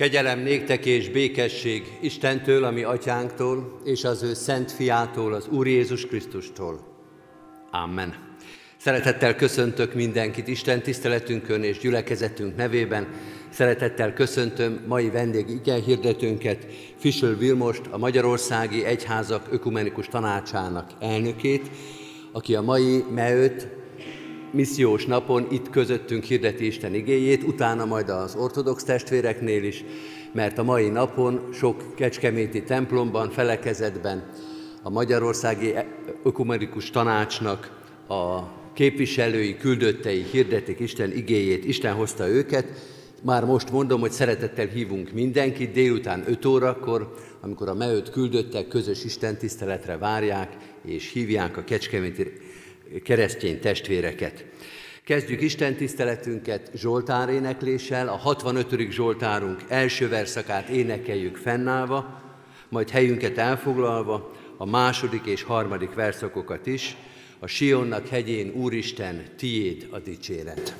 Kegyelem néktek és békesség Istentől, ami atyánktól, és az ő szent fiától, az Úr Jézus Krisztustól. Amen. Szeretettel köszöntök mindenkit Isten tiszteletünkön és gyülekezetünk nevében. Szeretettel köszöntöm mai vendég igen hirdetőnket, Fischl Vilmost, a Magyarországi Egyházak Ökumenikus Tanácsának elnökét, aki a mai meőt missziós napon itt közöttünk hirdeti Isten igéjét, utána majd az ortodox testvéreknél is, mert a mai napon sok kecskeméti templomban, felekezetben a Magyarországi Ökumenikus Tanácsnak a képviselői, küldöttei hirdetik Isten igéjét, Isten hozta őket. Már most mondom, hogy szeretettel hívunk mindenkit délután 5 órakor, amikor a meőt küldöttek közös Isten tiszteletre várják, és hívják a kecskeméti keresztény testvéreket. Kezdjük Isten tiszteletünket Zsoltár énekléssel, a 65. Zsoltárunk első verszakát énekeljük fennállva, majd helyünket elfoglalva a második és harmadik verszakokat is, a Sionnak hegyén Úristen, tiéd a dicséret.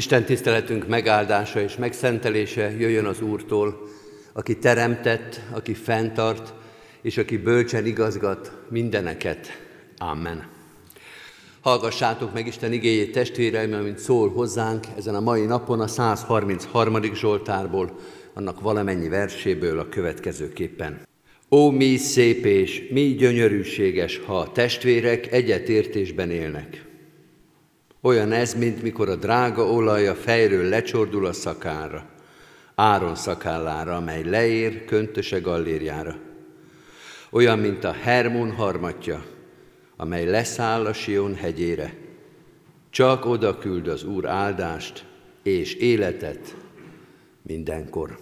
Isten tiszteletünk megáldása és megszentelése jöjjön az Úrtól, aki teremtett, aki fenntart, és aki bölcsen igazgat mindeneket. Amen. Hallgassátok meg Isten igéjét testvéreim, amint szól hozzánk ezen a mai napon a 133. Zsoltárból, annak valamennyi verséből a következőképpen. Ó, mi szép és mi gyönyörűséges, ha a testvérek egyetértésben élnek. Olyan ez, mint mikor a drága olaj a fejről lecsordul a szakára, Áron szakállára, amely leér köntöse gallérjára. Olyan, mint a Hermon harmatja, amely leszáll a Sion hegyére. Csak oda küld az Úr áldást és életet mindenkor.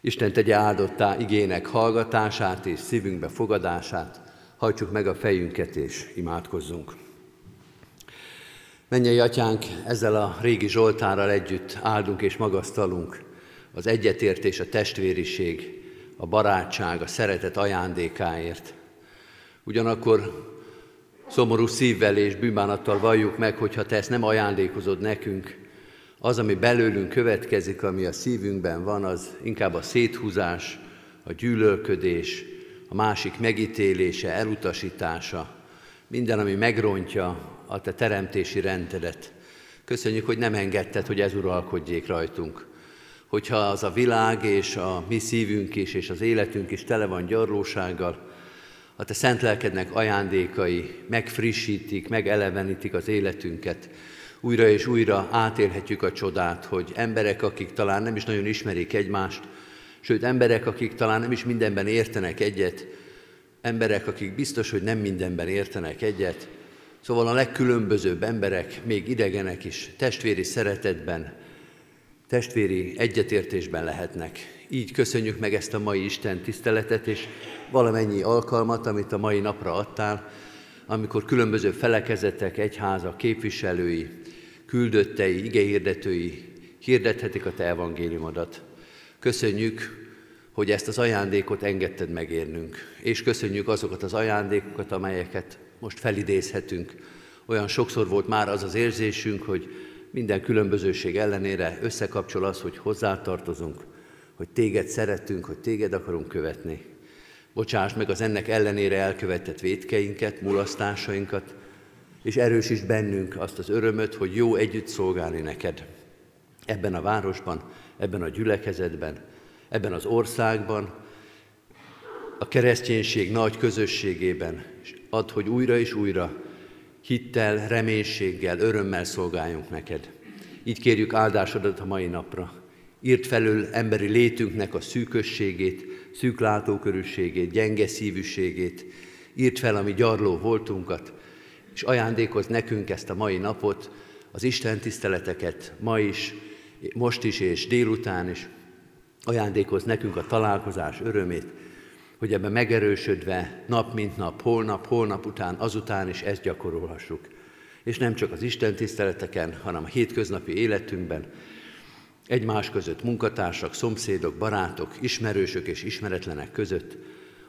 Isten tegye áldottá igének hallgatását és szívünkbe fogadását, hajtsuk meg a fejünket és imádkozzunk. Mennyei atyánk, ezzel a régi Zsoltárral együtt áldunk és magasztalunk az egyetértés, a testvériség, a barátság, a szeretet ajándékáért. Ugyanakkor szomorú szívvel és bűnbánattal valljuk meg, hogyha te ezt nem ajándékozod nekünk, az, ami belőlünk következik, ami a szívünkben van, az inkább a széthúzás, a gyűlölködés, a másik megítélése, elutasítása, minden, ami megrontja a te teremtési rendedet. Köszönjük, hogy nem engedted, hogy ez uralkodjék rajtunk. Hogyha az a világ és a mi szívünk is, és az életünk is tele van gyarlósággal, a te szent lelkednek ajándékai megfrissítik, megelevenítik az életünket, újra és újra átélhetjük a csodát, hogy emberek, akik talán nem is nagyon ismerik egymást, sőt emberek, akik talán nem is mindenben értenek egyet, emberek, akik biztos, hogy nem mindenben értenek egyet, szóval a legkülönbözőbb emberek, még idegenek is testvéri szeretetben, testvéri egyetértésben lehetnek. Így köszönjük meg ezt a mai Isten tiszteletet, és valamennyi alkalmat, amit a mai napra adtál, amikor különböző felekezetek, egyháza, képviselői, küldöttei, igehirdetői hirdethetik a Te evangéliumodat. Köszönjük, hogy ezt az ajándékot engedted megérnünk, és köszönjük azokat az ajándékokat, amelyeket most felidézhetünk. Olyan sokszor volt már az az érzésünk, hogy minden különbözőség ellenére összekapcsol az, hogy hozzátartozunk, hogy téged szeretünk, hogy téged akarunk követni. Bocsáss meg az ennek ellenére elkövetett védkeinket, mulasztásainkat, és erősíts bennünk azt az örömöt, hogy jó együtt szolgálni neked. Ebben a városban, ebben a gyülekezetben, ebben az országban, a kereszténység nagy közösségében, add, hogy újra és újra hittel, reménységgel, örömmel szolgáljunk neked. Így kérjük áldásodat a mai napra. Írt felül emberi létünknek a szűkösségét, szűk látókörűségét, gyenge szívűségét, írt fel a mi gyarló voltunkat, és ajándékoz nekünk ezt a mai napot, az Isten tiszteleteket ma is, most is és délután is, ajándékoz nekünk a találkozás örömét, hogy ebben megerősödve nap mint nap, holnap, holnap után, azután is ezt gyakorolhassuk. És nem csak az Isten tiszteleteken, hanem a hétköznapi életünkben, egymás között munkatársak, szomszédok, barátok, ismerősök és ismeretlenek között,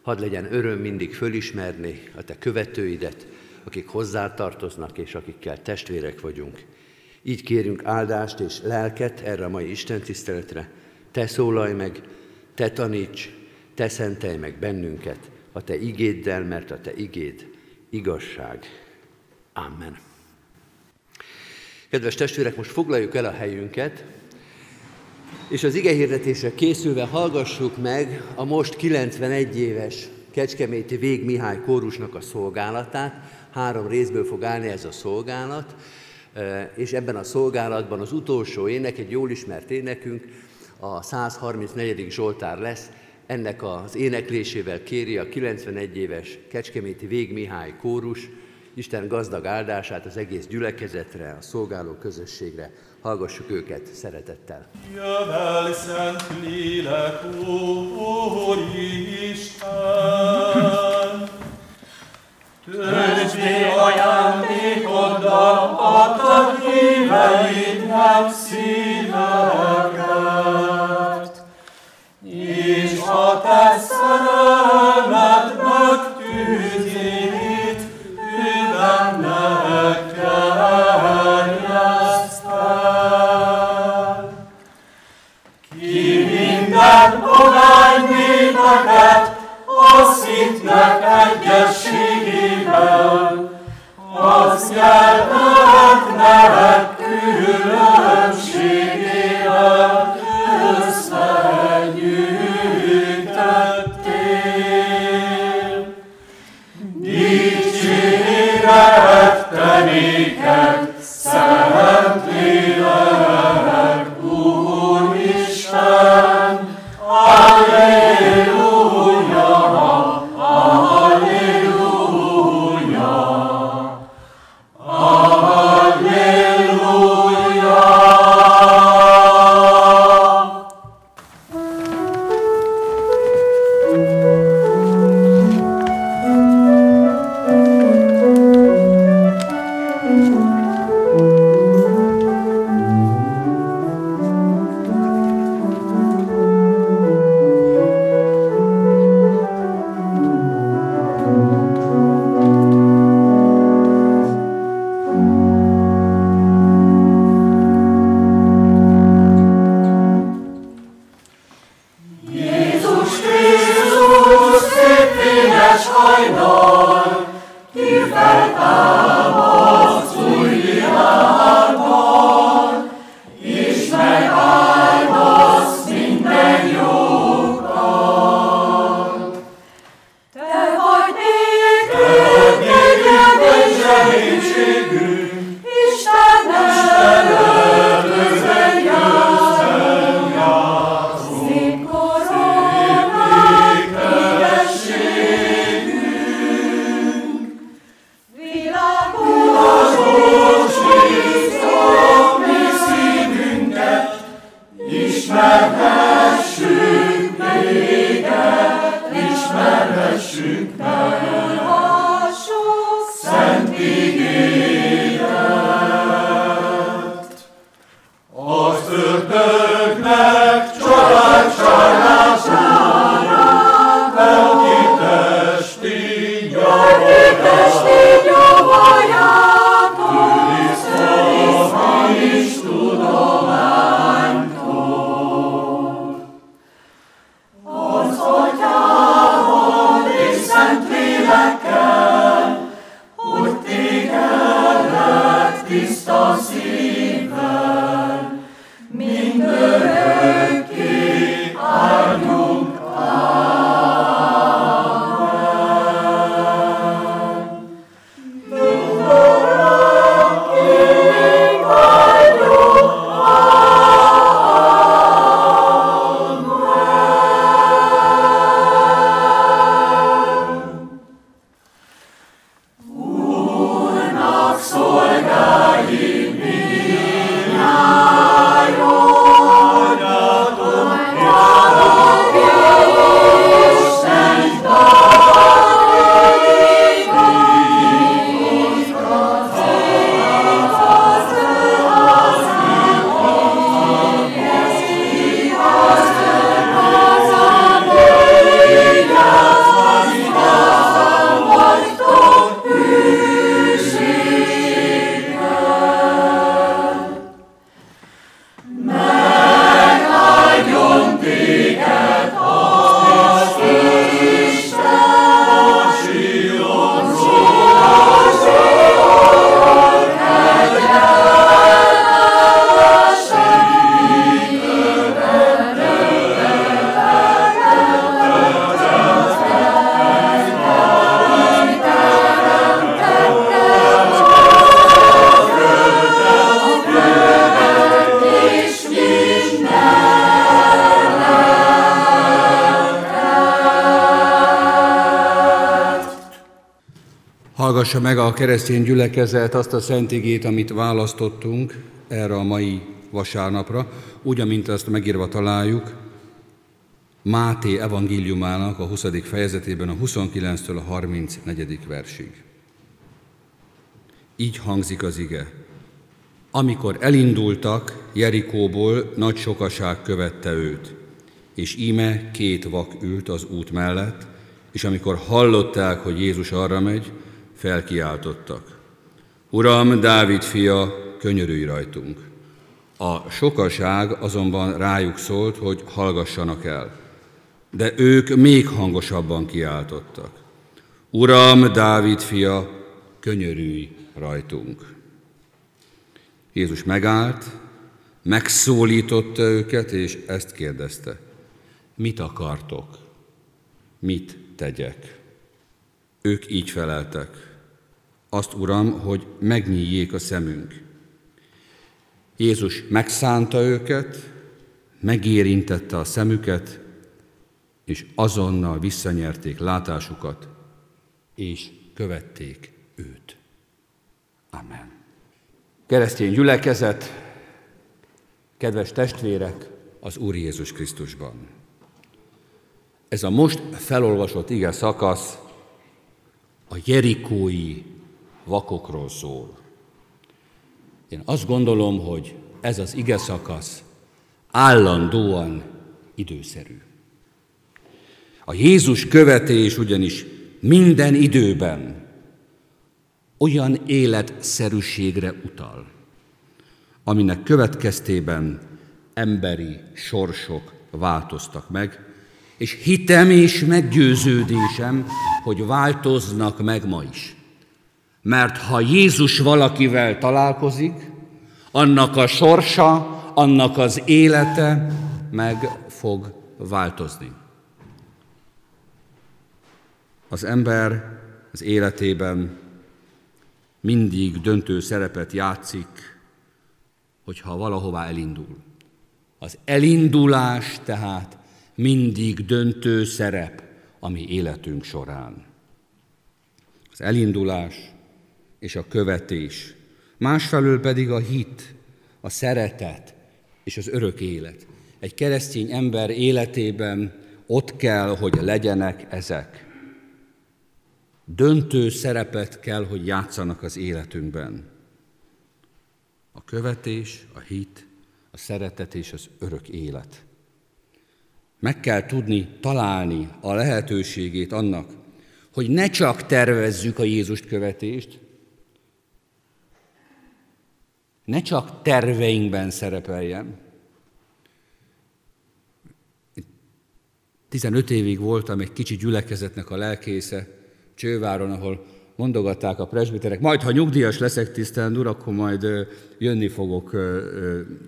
hadd legyen öröm mindig fölismerni a te követőidet, akik hozzátartoznak és akikkel testvérek vagyunk. Így kérünk áldást és lelket erre a mai Isten tiszteletre. Te szólalj meg, te taníts, te szentelj meg bennünket a te igéddel, mert a te igéd igazság. Amen. Kedves testvérek, most foglaljuk el a helyünket, és az ige hirdetésre készülve hallgassuk meg a most 91 éves Kecskeméti Vég Mihály kórusnak a szolgálatát. Három részből fog állni ez a szolgálat, és ebben a szolgálatban az utolsó ének, egy jól ismert énekünk, a 134. Zsoltár lesz, ennek az éneklésével kéri a 91 éves Kecskeméti Vég Mihály kórus Isten gazdag áldását az egész gyülekezetre, a szolgáló közösségre. Hallgassuk őket szeretettel. Jövel szent lélek, ó, Isten! Töltsd mi ajándékoddal a te híveidnek szíveket, ha te szerelmednek tűzét, ő bennek terjeszted. Ki minden pogány néteket, azt egyességében, Hallgassa meg a keresztény gyülekezet azt a szent igét, amit választottunk erre a mai vasárnapra, úgy, amint azt megírva találjuk, Máté evangéliumának a 20. fejezetében a 29-től a 34. versig. Így hangzik az ige. Amikor elindultak, Jerikóból nagy sokaság követte őt, és íme két vak ült az út mellett, és amikor hallották, hogy Jézus arra megy, felkiáltottak. Uram, Dávid fia, könyörülj rajtunk! A sokaság azonban rájuk szólt, hogy hallgassanak el. De ők még hangosabban kiáltottak. Uram, Dávid fia, könyörülj rajtunk! Jézus megállt, megszólította őket, és ezt kérdezte. Mit akartok? Mit tegyek? Ők így feleltek. Azt, Uram, hogy megnyíljék a szemünk. Jézus megszánta őket, megérintette a szemüket, és azonnal visszanyerték látásukat, és követték őt. Amen. Keresztény gyülekezet, kedves testvérek, az Úr Jézus Krisztusban. Ez a most felolvasott ige szakasz a jerikói vakokról szól. Én azt gondolom, hogy ez az ige szakasz állandóan időszerű. A Jézus követés ugyanis minden időben olyan életszerűségre utal, aminek következtében emberi sorsok változtak meg, és hitem és meggyőződésem, hogy változnak meg ma is. Mert ha Jézus valakivel találkozik, annak a sorsa, annak az élete meg fog változni. Az ember az életében mindig döntő szerepet játszik, hogyha valahová elindul. Az elindulás tehát mindig döntő szerep a mi életünk során. Az elindulás és a követés, másfelől pedig a hit, a szeretet és az örök élet. Egy keresztény ember életében ott kell, hogy legyenek ezek. Döntő szerepet kell, hogy játszanak az életünkben. A követés, a hit, a szeretet és az örök élet. Meg kell tudni találni a lehetőségét annak, hogy ne csak tervezzük a Jézust követést, ne csak terveinkben szerepeljen. 15 évig voltam egy kicsi gyülekezetnek a lelkésze Csőváron, ahol mondogatták a presbiterek, majd ha nyugdíjas leszek, tisztelen úr, akkor majd jönni fogok,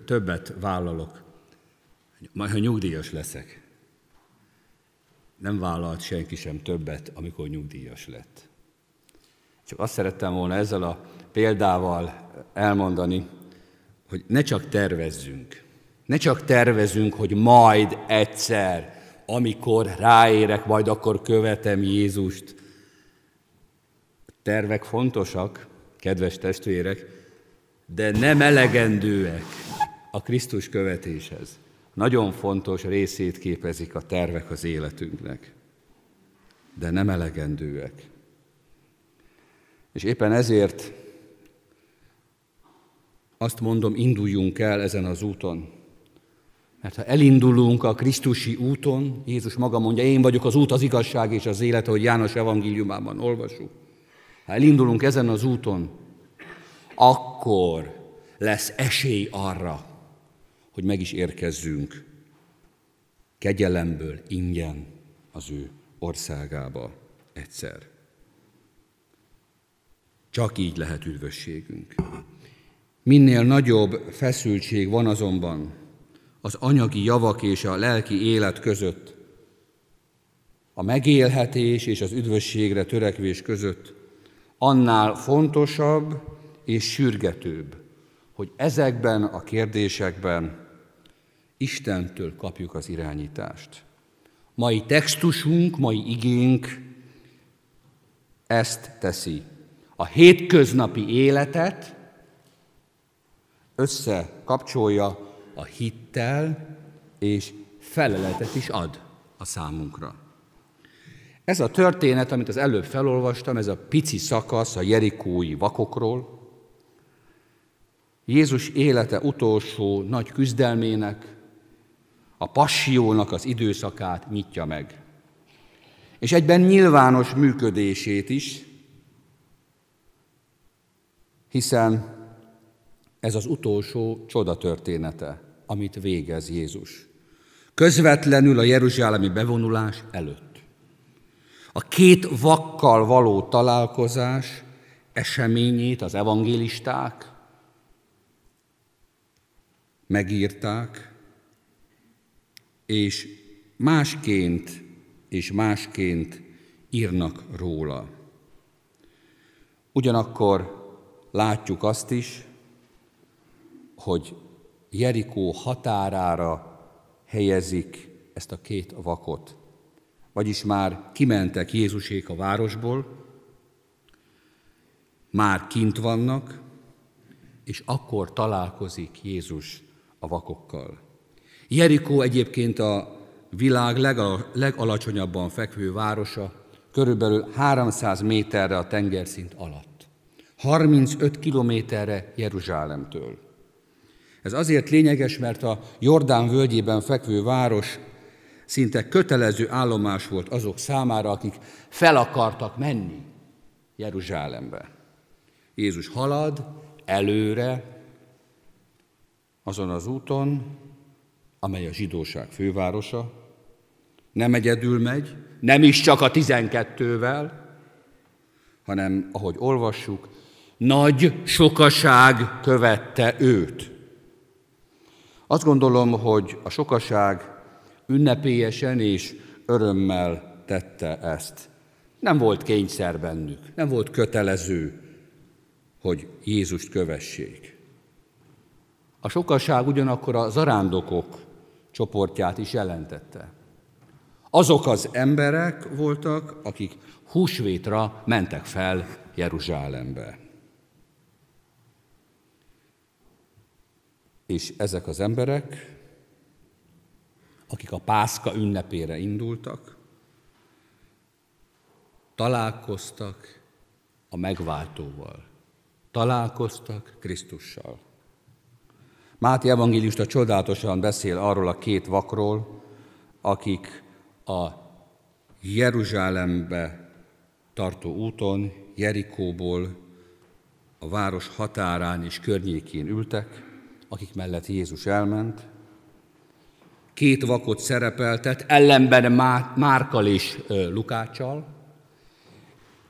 többet vállalok. Majd ha nyugdíjas leszek. Nem vállalt senki sem többet, amikor nyugdíjas lett. Csak azt szerettem volna ezzel a példával elmondani, hogy ne csak tervezzünk, ne csak tervezünk, hogy majd egyszer, amikor ráérek, majd akkor követem Jézust, tervek fontosak, kedves testvérek, de nem elegendőek a Krisztus követéshez. Nagyon fontos részét képezik a tervek az életünknek, de nem elegendőek. És éppen ezért azt mondom, induljunk el ezen az úton. Mert ha elindulunk a Krisztusi úton, Jézus maga mondja, én vagyok az út, az igazság és az élet, ahogy János evangéliumában olvasjuk. Ha elindulunk ezen az úton, akkor lesz esély arra, hogy meg is érkezzünk kegyelemből ingyen az ő országába egyszer. Csak így lehet üdvösségünk. Minél nagyobb feszültség van azonban az anyagi javak és a lelki élet között, a megélhetés és az üdvösségre törekvés között, annál fontosabb és sürgetőbb, hogy ezekben a kérdésekben Istentől kapjuk az irányítást. Mai textusunk, mai igénk ezt teszi. A hétköznapi életet összekapcsolja a hittel, és feleletet is ad a számunkra. Ez a történet, amit az előbb felolvastam, ez a pici szakasz a jerikói vakokról, Jézus élete utolsó nagy küzdelmének, a passiónak az időszakát nyitja meg. És egyben nyilvános működését is, hiszen ez az utolsó csoda története, amit végez Jézus. Közvetlenül a jeruzsálemi bevonulás előtt. A két vakkal való találkozás eseményét az evangélisták megírták, és másként és másként írnak róla. Ugyanakkor látjuk azt is, hogy Jerikó határára helyezik ezt a két vakot. Vagyis már kimentek Jézusék a városból, már kint vannak, és akkor találkozik Jézus a vakokkal. Jerikó egyébként a világ legalacsonyabban fekvő városa, körülbelül 300 méterre a tengerszint alatt. 35 kilométerre Jeruzsálemtől. Ez azért lényeges, mert a Jordán völgyében fekvő város szinte kötelező állomás volt azok számára, akik fel akartak menni Jeruzsálembe. Jézus halad előre azon az úton, amely a zsidóság fővárosa, nem egyedül megy, nem is csak a tizenkettővel, hanem, ahogy olvassuk, nagy sokaság követte őt. Azt gondolom, hogy a sokaság ünnepélyesen és örömmel tette ezt. Nem volt kényszer bennük, nem volt kötelező, hogy Jézust kövessék. A sokaság ugyanakkor a zarándokok csoportját is jelentette. Azok az emberek voltak, akik húsvétra mentek fel Jeruzsálembe. És ezek az emberek, akik a Pászka ünnepére indultak, találkoztak a megváltóval, találkoztak Krisztussal. Máté evangélista csodálatosan beszél arról a két vakról, akik a Jeruzsálembe tartó úton, Jerikóból a város határán és környékén ültek, akik mellett Jézus elment. Két vakot szerepeltet, ellenben Márkal és Lukáccsal,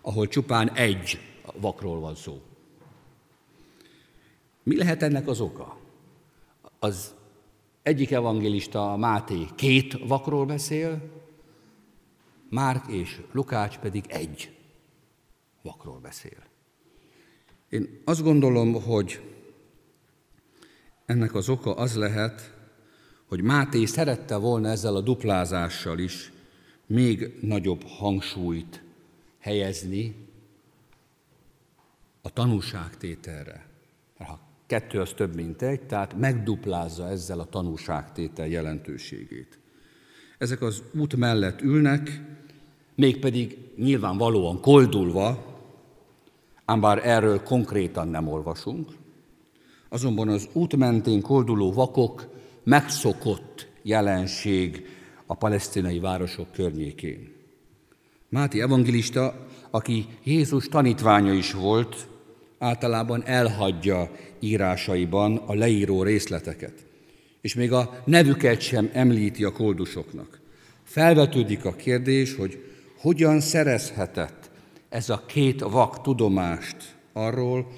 ahol csupán egy vakról van szó. Mi lehet ennek az oka? Az egyik evangélista, Máté két vakról beszél, Márk és Lukács pedig egy vakról beszél. Én azt gondolom, hogy ennek az oka az lehet, hogy Máté szerette volna ezzel a duplázással is még nagyobb hangsúlyt helyezni a tanúságtételre. Ha kettő az több, mint egy, tehát megduplázza ezzel a tanúságtétel jelentőségét. Ezek az út mellett ülnek, mégpedig nyilvánvalóan koldulva, ám bár erről konkrétan nem olvasunk, azonban az út mentén kolduló vakok megszokott jelenség a palesztinai városok környékén. Máti evangelista, aki Jézus tanítványa is volt, általában elhagyja írásaiban a leíró részleteket, és még a nevüket sem említi a koldusoknak. Felvetődik a kérdés, hogy hogyan szerezhetett ez a két vak tudomást arról,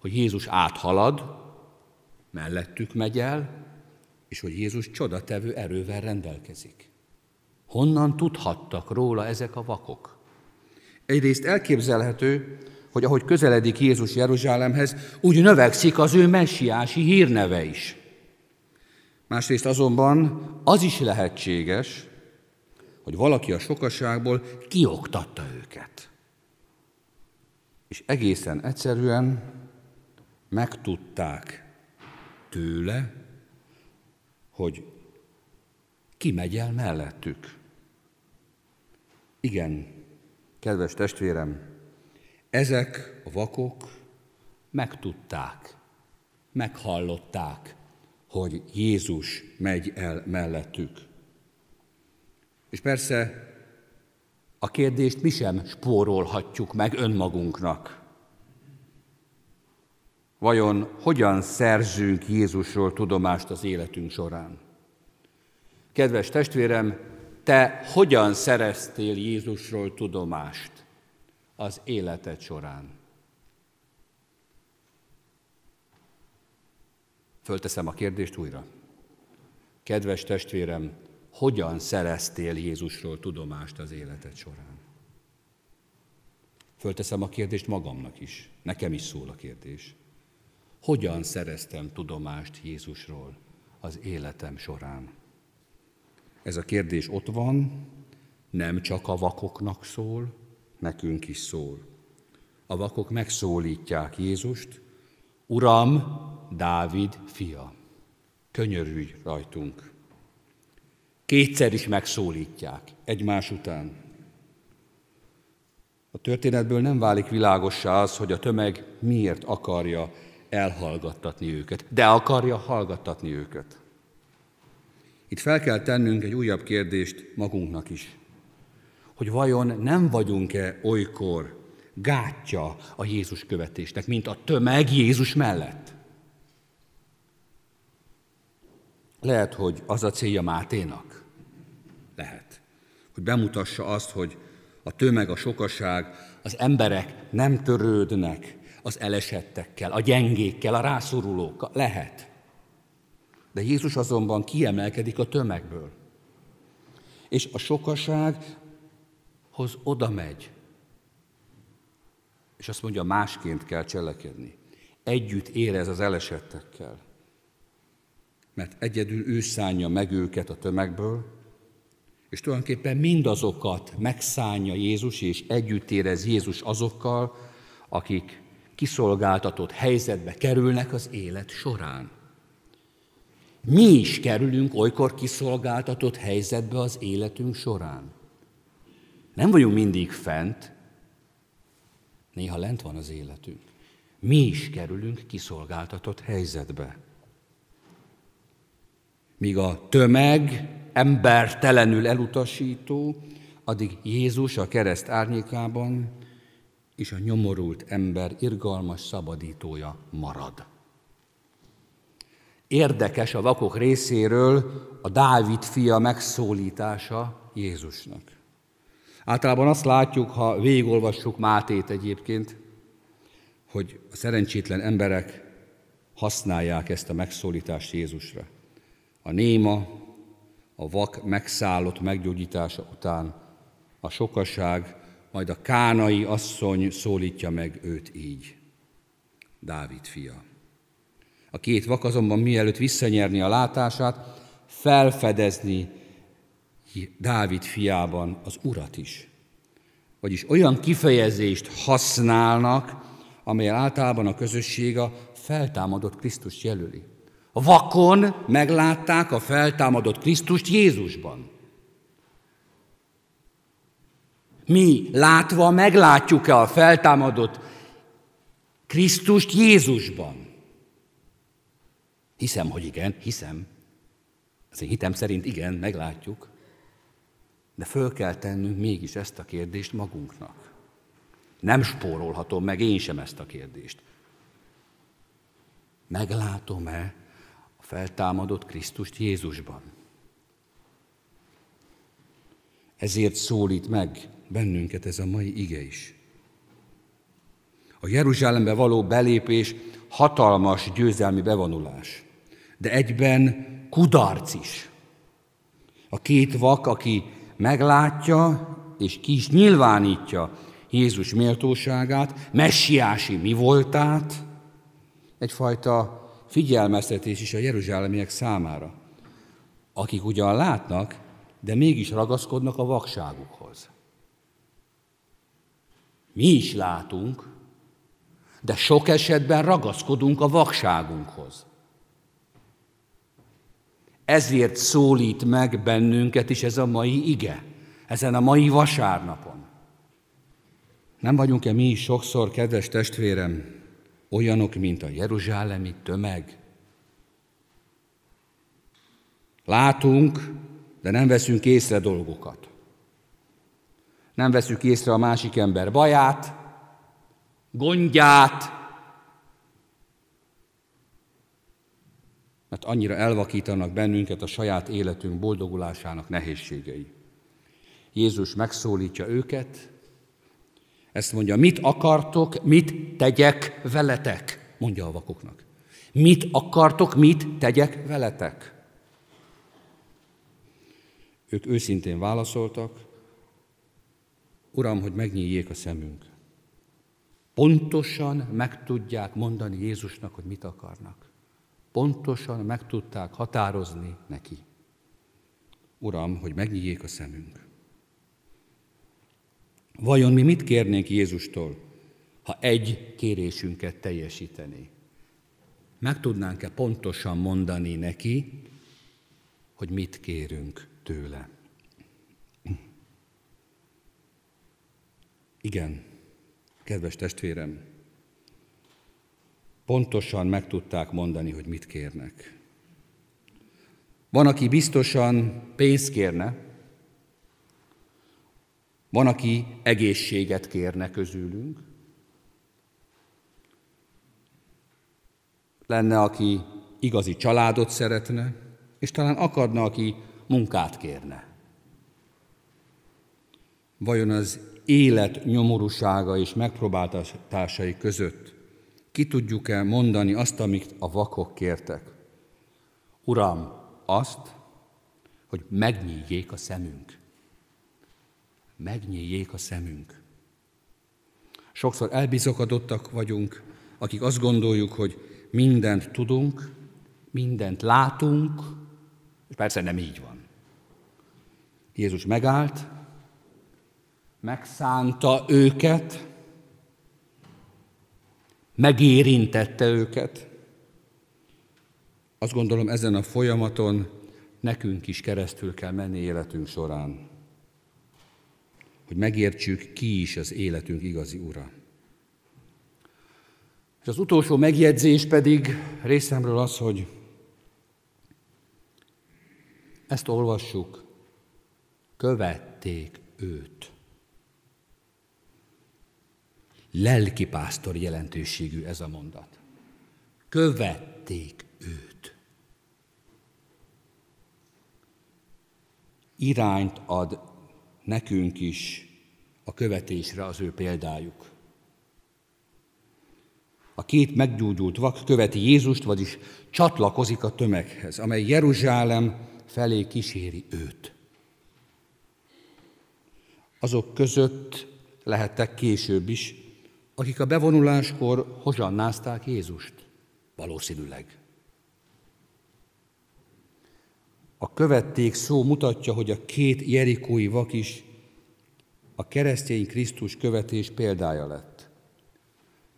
hogy Jézus áthalad, mellettük megy el, és hogy Jézus csodatevő erővel rendelkezik. Honnan tudhattak róla ezek a vakok? Egyrészt elképzelhető, hogy ahogy közeledik Jézus Jeruzsálemhez, úgy növekszik az ő messiási hírneve is. Másrészt azonban az is lehetséges, hogy valaki a sokaságból kioktatta őket. És egészen egyszerűen megtudták tőle, hogy ki megy el mellettük. Igen, kedves testvérem, ezek a vakok megtudták, meghallották, hogy Jézus megy el mellettük. És persze a kérdést mi sem spórolhatjuk meg önmagunknak. Vajon hogyan szerzünk Jézusról tudomást az életünk során? Kedves testvérem, te hogyan szereztél Jézusról tudomást az életed során? Fölteszem a kérdést újra. Kedves testvérem, hogyan szereztél Jézusról tudomást az életed során? Fölteszem a kérdést magamnak is. Nekem is szól a kérdés. Hogyan szereztem tudomást Jézusról az életem során? Ez a kérdés ott van, nem csak a vakoknak szól, nekünk is szól. A vakok megszólítják Jézust, Uram, Dávid fia, könyörülj rajtunk. Kétszer is megszólítják egymás után. A történetből nem válik világossá az, hogy a tömeg miért akarja elhallgattatni őket, de akarja hallgattatni őket. Itt fel kell tennünk egy újabb kérdést magunknak is, hogy vajon nem vagyunk-e olykor gátja a Jézus követésnek, mint a tömeg Jézus mellett? Lehet, hogy az a célja Máténak. Lehet. Hogy bemutassa azt, hogy a tömeg, a sokaság, az emberek nem törődnek az elesettekkel, a gyengékkel, a rászorulókkal. Lehet. De Jézus azonban kiemelkedik a tömegből. És a sokasághoz oda megy. És azt mondja, másként kell cselekedni. Együtt érez az elesettekkel. Mert egyedül ő szánja meg őket a tömegből, és tulajdonképpen mindazokat megszánja Jézus, és együtt érez Jézus azokkal, akik kiszolgáltatott helyzetbe kerülnek az élet során. Mi is kerülünk olykor kiszolgáltatott helyzetbe az életünk során. Nem vagyunk mindig fent, néha lent van az életünk. Mi is kerülünk kiszolgáltatott helyzetbe. Míg a tömeg embertelenül elutasító, addig Jézus a kereszt árnyékában és a nyomorult ember irgalmas szabadítója marad. Érdekes a vakok részéről a Dávid fia megszólítása Jézusnak. Általában azt látjuk, ha végigolvassuk Mátét egyébként, hogy a szerencsétlen emberek használják ezt a megszólítást Jézusra. A néma, a vak megszállott meggyógyítása után a sokaság, majd a kánai asszony szólítja meg őt így. Dávid fia. A két vak azonban mielőtt visszanyerni a látását, felfedezni Dávid fiában az urat is. Vagyis olyan kifejezést használnak, amely általában a közösség a feltámadott Krisztus jelöli. A vakon meglátták a feltámadott Krisztust Jézusban. Mi látva meglátjuk-e a feltámadott Krisztust Jézusban? Hiszem, hogy igen, hiszem. Az én hitem szerint igen, meglátjuk. De föl kell tennünk mégis ezt a kérdést magunknak. Nem spórolhatom meg én sem ezt a kérdést. Meglátom-e a feltámadott Krisztust Jézusban? Ezért szólít meg bennünket ez a mai ige is. A Jeruzsálembe való belépés hatalmas győzelmi bevonulás, de egyben kudarc is. A két vak, aki meglátja és ki is nyilvánítja Jézus méltóságát, messiási mi voltát, egyfajta figyelmeztetés is a jeruzsálemiek számára, akik ugyan látnak, de mégis ragaszkodnak a vakságukhoz. Mi is látunk, de sok esetben ragaszkodunk a vakságunkhoz. Ezért szólít meg bennünket is ez a mai ige, ezen a mai vasárnapon. Nem vagyunk-e mi is sokszor, kedves testvérem, olyanok, mint a jeruzsálemi tömeg? Látunk, de nem veszünk észre dolgokat. Nem veszük észre a másik ember baját, gondját, mert annyira elvakítanak bennünket a saját életünk boldogulásának nehézségei. Jézus megszólítja őket, ezt mondja, mit akartok, mit tegyek veletek, mondja a vakoknak. Mit akartok, mit tegyek veletek? Ők őszintén válaszoltak, Uram, hogy megnyíljék a szemünk. pontosan meg tudják mondani Jézusnak, hogy mit akarnak. Pontosan meg tudták határozni neki. Uram, hogy megnyíljék a szemünk. Vajon mi mit kérnénk Jézustól, ha egy kérésünket teljesítené? Meg tudnánk-e pontosan mondani neki, hogy mit kérünk tőle? Igen, kedves testvérem, pontosan meg tudták mondani, hogy mit kérnek. Van, aki biztosan pénzt kérne, van, aki egészséget kérne közülünk, lenne, aki igazi családot szeretne, és talán akadna, aki munkát kérne. Vajon az élet nyomorúsága és megpróbáltatásai között ki tudjuk-e mondani azt, amit a vakok kértek? Uram, azt, hogy megnyíljék a szemünk. Megnyíljék a szemünk. Sokszor elbizokadottak vagyunk, akik azt gondoljuk, hogy mindent tudunk, mindent látunk, és persze nem így van. Jézus megállt, megszánta őket, megérintette őket. Azt gondolom, ezen a folyamaton nekünk is keresztül kell menni életünk során, hogy megértsük, ki is az életünk igazi ura. És az utolsó megjegyzés pedig részemről az, hogy ezt olvassuk, követték őt. Lelkipásztor jelentőségű ez a mondat. Követték őt. Irányt ad nekünk is a követésre az ő példájuk. A két meggyógyult vak követi Jézust, vagyis csatlakozik a tömeghez, amely Jeruzsálem felé kíséri őt. Azok között lehettek később is, akik a bevonuláskor hozsannázták Jézust. Valószínűleg. A követték szó mutatja, hogy a két jerikói vak is a keresztény Krisztus követés példája lett.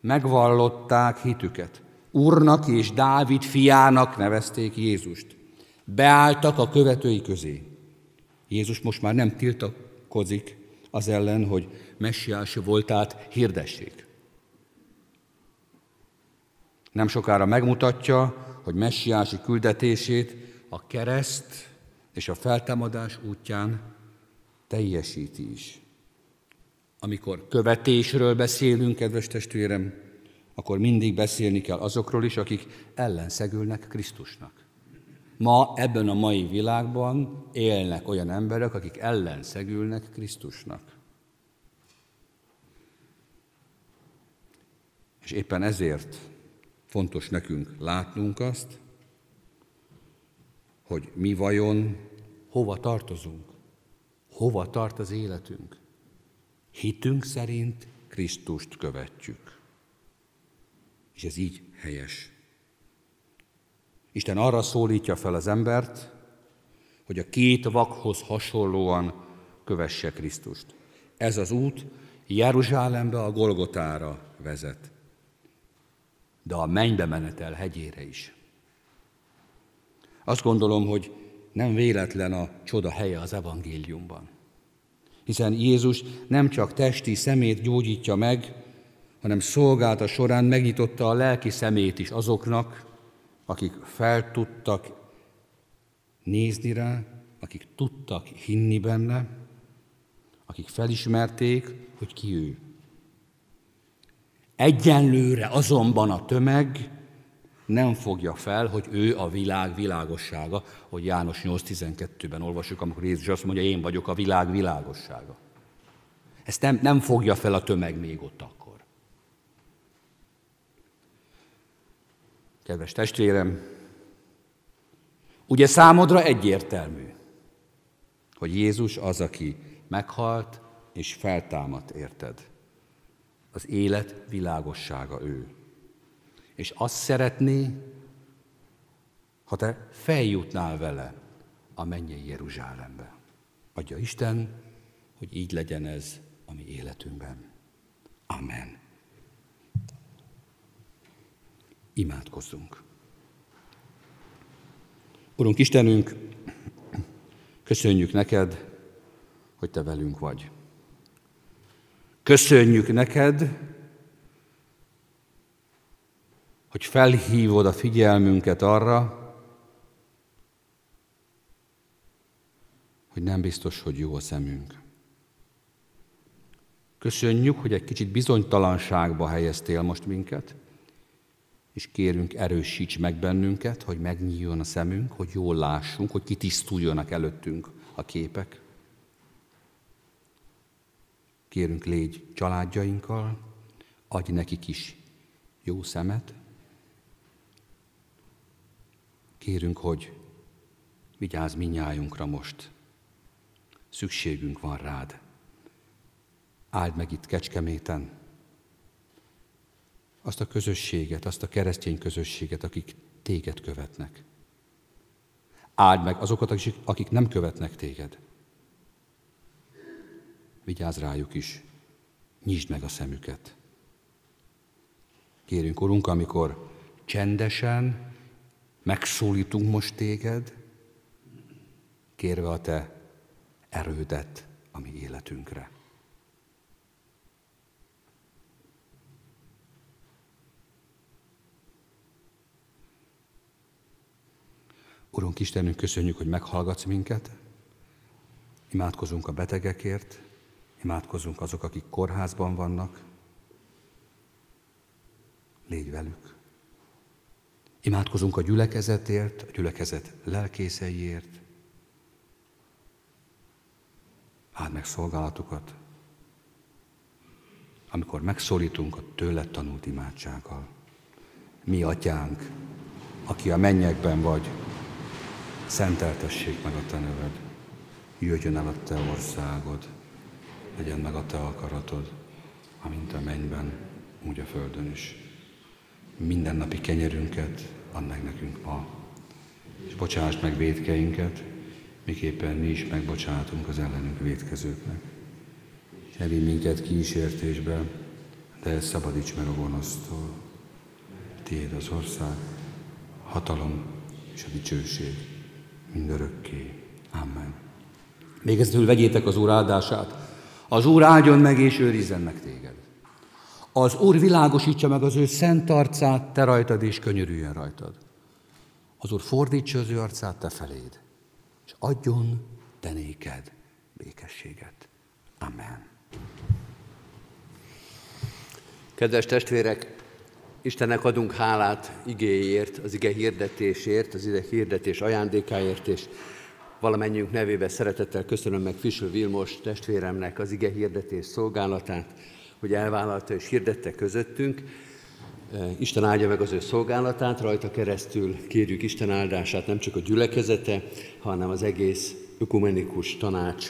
Megvallották hitüket. Úrnak és Dávid fiának nevezték Jézust. Beálltak a követői közé. Jézus most már nem tiltakozik az ellen, hogy messiás voltát hirdessék. Nem sokára megmutatja, hogy messiási küldetését a kereszt és a feltámadás útján teljesíti is. Amikor követésről beszélünk, kedves testvérem, akkor mindig beszélni kell azokról is, akik ellenszegülnek Krisztusnak. Ma ebben a mai világban élnek olyan emberek, akik ellenszegülnek Krisztusnak. És éppen ezért fontos nekünk látnunk azt, hogy mi vajon hova tartozunk, hova tart az életünk. Hitünk szerint Krisztust követjük. És ez így helyes. Isten arra szólítja fel az embert, hogy a két vakhoz hasonlóan kövesse Krisztust. Ez az út Jeruzsálembe a Golgotára vezet, de a mennybe menetel hegyére is. Azt gondolom, hogy nem véletlen a csoda helye az evangéliumban. Hiszen Jézus nem csak testi szemét gyógyítja meg, hanem szolgálta során megnyitotta a lelki szemét is azoknak, akik fel tudtak nézni rá, akik tudtak hinni benne, akik felismerték, hogy ki ő. Egyenlőre azonban a tömeg nem fogja fel, hogy ő a világ világossága, hogy János 8.12-ben olvasjuk, amikor Jézus azt mondja, én vagyok a világ világossága. Ezt nem, nem fogja fel a tömeg még ott akkor. Kedves testvérem, ugye számodra egyértelmű, hogy Jézus az, aki meghalt és feltámadt érted. Az élet világossága ő. És azt szeretné, ha te feljutnál vele a mennyei Jeruzsálembe. Adja Isten, hogy így legyen ez a mi életünkben. Amen. Imádkozzunk. Urunk Istenünk, köszönjük neked, hogy te velünk vagy. Köszönjük neked, hogy felhívod a figyelmünket arra, hogy nem biztos, hogy jó a szemünk. Köszönjük, hogy egy kicsit bizonytalanságba helyeztél most minket, és kérünk, erősíts meg bennünket, hogy megnyíljon a szemünk, hogy jól lássunk, hogy kitisztuljanak előttünk a képek. Kérünk, légy családjainkkal, adj nekik is jó szemet. Kérünk, hogy vigyázz minnyájunkra most. Szükségünk van rád. Áld meg itt Kecskeméten azt a közösséget, azt a keresztény közösséget, akik téged követnek. Áld meg azokat, akik nem követnek téged. Vigyázz rájuk is, nyisd meg a szemüket. Kérünk, Urunk, amikor csendesen megszólítunk most téged, kérve a te erődet a mi életünkre. Urunk Istenünk, köszönjük, hogy meghallgatsz minket. Imádkozunk a betegekért, imádkozunk azok, akik kórházban vannak. Légy velük. Imádkozunk a gyülekezetért, a gyülekezet lelkészeiért. Áld meg szolgálatukat, amikor megszólítunk a tőled tanult imádsággal. Mi atyánk, aki a mennyekben vagy, szenteltessék meg a te neved, jöjjön el a te országod, legyen meg a te akaratod, amint a mennyben, úgy a földön is. Minden napi kenyerünket add meg nekünk ma, és bocsásd meg védkeinket, miképpen mi is megbocsátunk az ellenünk védkezőknek. És ne minket kísértésbe, de szabadíts meg a gonosztól. Tiéd az ország, hatalom és a dicsőség mindörökké. Amen. Végezetül vegyétek az Úr áldását. Az Úr áldjon meg és őrizzen meg téged. Az Úr világosítsa meg az ő szent arcát, te rajtad, és könyörüljön rajtad. Az Úr fordítsa az ő arcát te feléd, és adjon te néked békességet. Amen. Kedves testvérek, Istennek adunk hálát igéért, az ige hirdetésért, az ige hirdetés ajándékáért, és valamennyiünk nevében szeretettel köszönöm meg Fischer Vilmos testvéremnek az ige hirdetés szolgálatát, hogy elvállalta és hirdette közöttünk. Isten áldja meg az ő szolgálatát, rajta keresztül kérjük Isten áldását nem csak a gyülekezete, hanem az egész ökumenikus tanács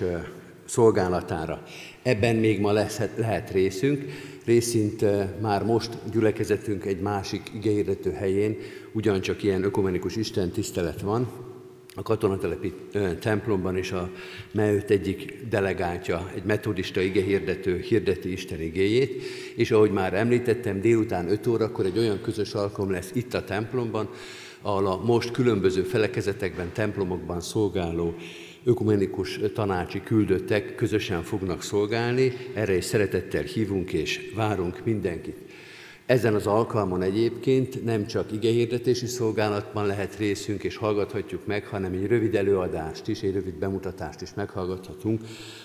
szolgálatára. Ebben még ma lehet, lehet részünk, részint már most gyülekezetünk egy másik igehirdető helyén, ugyancsak ilyen ökumenikus Isten tisztelet van, a katonatelepi templomban is a MEÖT egyik delegáltja, egy metodista igehirdető hirdeti Isten igéjét, és ahogy már említettem, délután 5 órakor egy olyan közös alkalom lesz itt a templomban, ahol a most különböző felekezetekben, templomokban szolgáló ökumenikus tanácsi küldöttek közösen fognak szolgálni, erre is szeretettel hívunk és várunk mindenkit. Ezen az alkalmon egyébként nem csak igehirdetési szolgálatban lehet részünk és hallgathatjuk meg, hanem egy rövid előadást is, egy rövid bemutatást is meghallgathatunk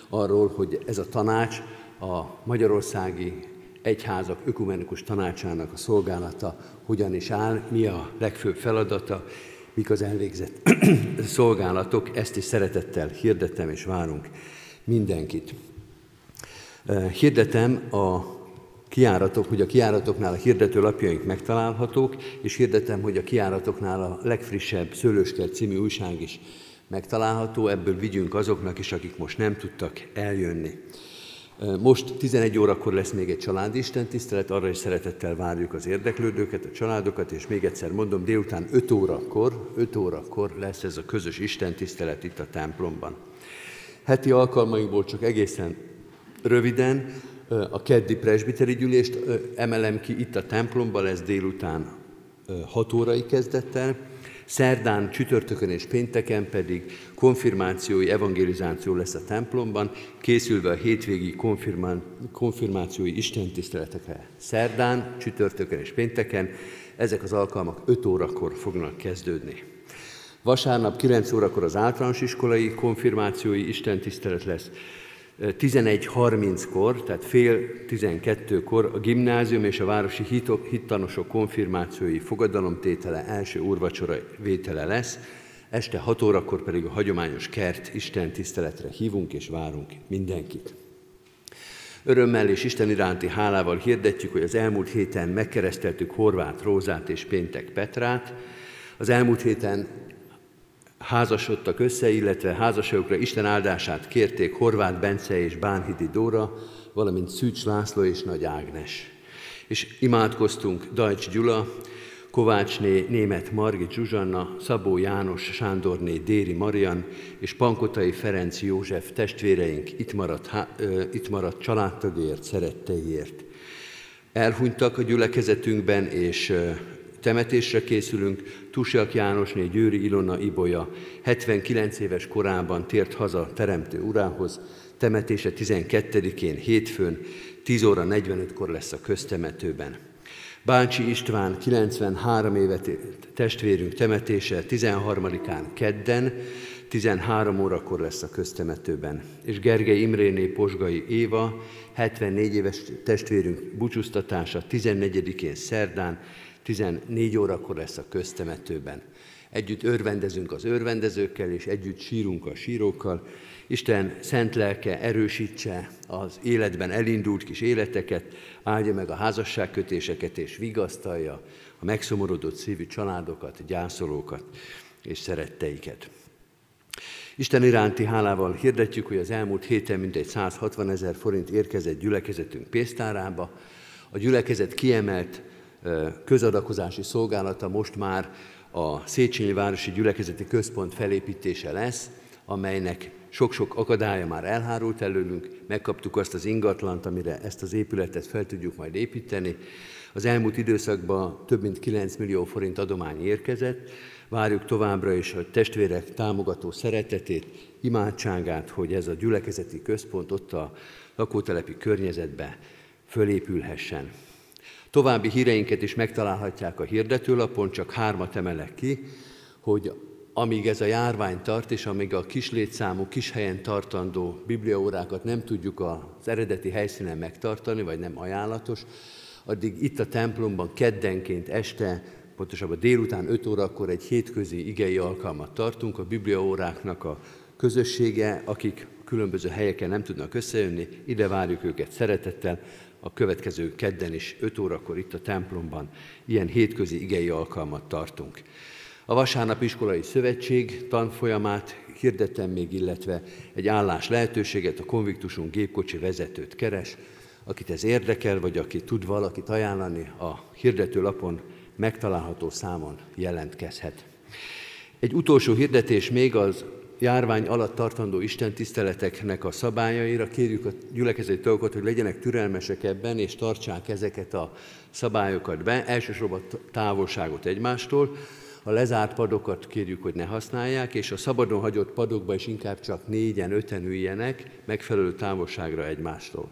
arról, hogy ez a tanács a Magyarországi Egyházak Ökumenikus Tanácsának a szolgálata hogyan is áll, mi a legfőbb feladata, mik az elvégzett szolgálatok, ezt is szeretettel hirdetem és várunk mindenkit. Hirdetem a kiáratok, hogy a kiáratoknál a hirdető lapjaink megtalálhatók, és hirdetem, hogy a kiáratoknál a legfrissebb Szőlőskert című újság is megtalálható, ebből vigyünk azoknak is, akik most nem tudtak eljönni. Most 11 órakor lesz még egy családi istentisztelet, arra is szeretettel várjuk az érdeklődőket, a családokat, és még egyszer mondom, délután 5 órakor, 5 órakor lesz ez a közös istentisztelet itt a templomban. Heti alkalmainkból csak egészen röviden a keddi presbiteri gyűlést emelem ki itt a templomban, lesz délután 6 órai kezdettel, Szerdán, csütörtökön és pénteken pedig konfirmációi evangelizáció lesz a templomban, készülve a hétvégi konfirmációi istentiszteletekre. Szerdán, csütörtökön és pénteken ezek az alkalmak 5 órakor fognak kezdődni. Vasárnap 9 órakor az általános iskolai konfirmációi istentisztelet lesz, 11.30-kor, tehát fél 12-kor a gimnázium és a városi hittanosok konfirmációi fogadalomtétele első úrvacsora vétele lesz, este 6 órakor pedig a hagyományos kert Isten tiszteletre hívunk és várunk mindenkit. Örömmel és Isten iránti hálával hirdetjük, hogy az elmúlt héten megkereszteltük Horváth Rózát és Péntek Petrát. Az elmúlt héten házasodtak össze, illetve házasságokra Isten áldását kérték Horváth Bence és Bánhidi Dóra, valamint Szűcs László és Nagy Ágnes. És imádkoztunk Dajcs Gyula, Kovácsné Német Margit Zsuzsanna, Szabó János Sándorné Déri Marian és Pankotai Ferenc József testvéreink itt maradt, itt maradt családtagért, szeretteiért. Elhunytak a gyülekezetünkben, és Temetésre készülünk, Tusjak Jánosné Győri Ilona Ibolya 79 éves korában tért haza Teremtő Urához, temetése 12-én hétfőn, 10 óra 45-kor lesz a köztemetőben. Báncsi István 93 évet testvérünk temetése 13-án kedden, 13 órakor lesz a köztemetőben. És Gergely Imréné Posgai Éva, 74 éves testvérünk búcsúztatása 14-én szerdán, 14 órakor lesz a köztemetőben. Együtt örvendezünk az örvendezőkkel, és együtt sírunk a sírókkal. Isten szent lelke erősítse az életben elindult kis életeket, áldja meg a házasságkötéseket, és vigasztalja a megszomorodott szívű családokat, gyászolókat és szeretteiket. Isten iránti hálával hirdetjük, hogy az elmúlt héten mintegy 160 ezer forint érkezett gyülekezetünk pénztárába. A gyülekezet kiemelt közadakozási szolgálata most már a Széchenyi Városi Gyülekezeti Központ felépítése lesz, amelynek sok-sok akadálya már elhárult előlünk, megkaptuk azt az ingatlant, amire ezt az épületet fel tudjuk majd építeni. Az elmúlt időszakban több mint 9 millió forint adomány érkezett, várjuk továbbra is a testvérek támogató szeretetét, imádságát, hogy ez a gyülekezeti központ ott a lakótelepi környezetbe fölépülhessen. További híreinket is megtalálhatják a hirdetőlapon, csak hármat emelek ki, hogy amíg ez a járvány tart, és amíg a kis létszámú, kis helyen tartandó bibliaórákat nem tudjuk az eredeti helyszínen megtartani, vagy nem ajánlatos, addig itt a templomban keddenként este, pontosabban délután 5 órakor egy hétközi igei alkalmat tartunk. A bibliaóráknak a közössége, akik különböző helyeken nem tudnak összejönni, ide várjuk őket szeretettel, a következő kedden is 5 órakor itt a templomban ilyen hétközi igei alkalmat tartunk. A Vasárnap Iskolai Szövetség tanfolyamát hirdettem még, illetve egy állás lehetőséget, a konviktusunk gépkocsi vezetőt keres, akit ez érdekel, vagy aki tud valakit ajánlani, a hirdetőlapon megtalálható számon jelentkezhet. Egy utolsó hirdetés még az járvány alatt tartandó Isten tiszteleteknek a szabályaira. Kérjük a gyülekezeti tagokat, hogy legyenek türelmesek ebben, és tartsák ezeket a szabályokat be. Elsősorban távolságot egymástól. A lezárt padokat kérjük, hogy ne használják, és a szabadon hagyott padokba is inkább csak négyen, öten üljenek, megfelelő távolságra egymástól.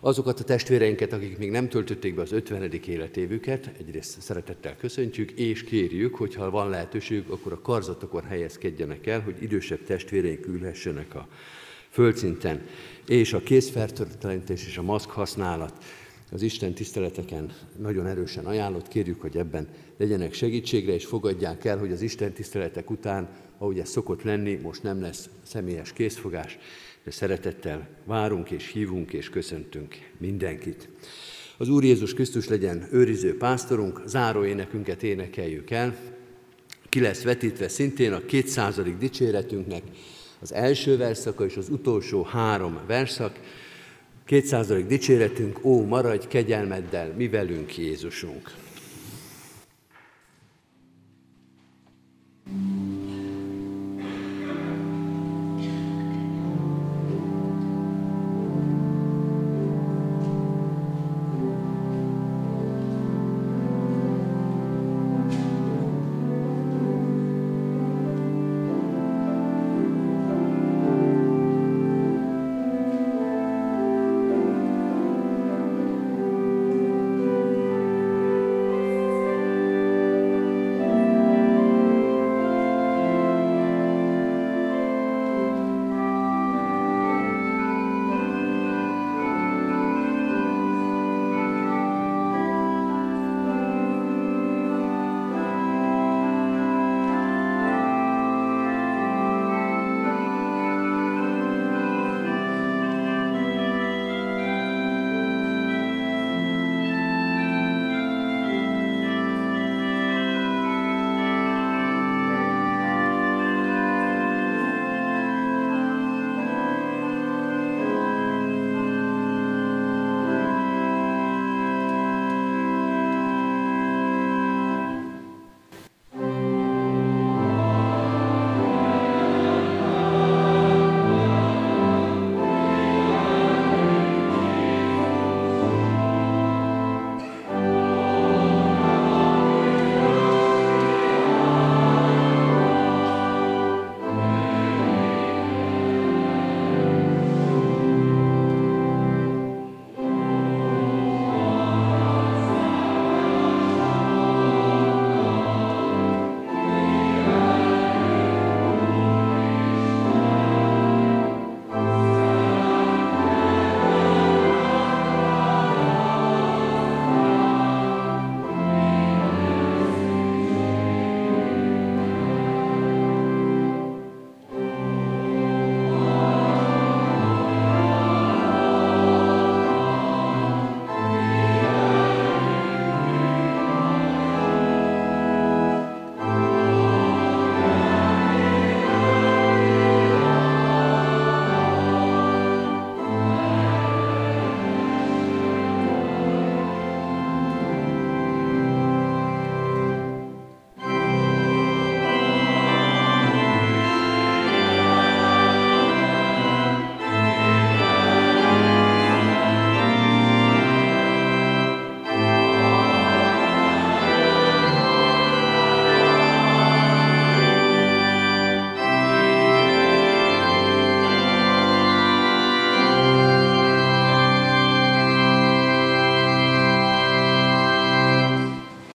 Azokat a testvéreinket, akik még nem töltötték be az 50. életévüket, egyrészt szeretettel köszöntjük, és kérjük, hogy ha van lehetőségük, akkor a karzatokon helyezkedjenek el, hogy idősebb testvéreink ülhessenek a földszinten. És a készfertőtlenítés és a maszk használat az Isten tiszteleteken nagyon erősen ajánlott. Kérjük, hogy ebben legyenek segítségre, és fogadják el, hogy az Isten tiszteletek után, ahogy ez szokott lenni, most nem lesz személyes készfogás, de szeretettel várunk és hívunk és köszöntünk mindenkit. Az Úr Jézus Krisztus legyen őriző pásztorunk, záró énekünket énekeljük el. Ki lesz vetítve szintén a 200. dicséretünknek az első verszaka és az utolsó három verszak. Kétszázadik dicséretünk, ó, maradj kegyelmeddel, mi velünk Jézusunk.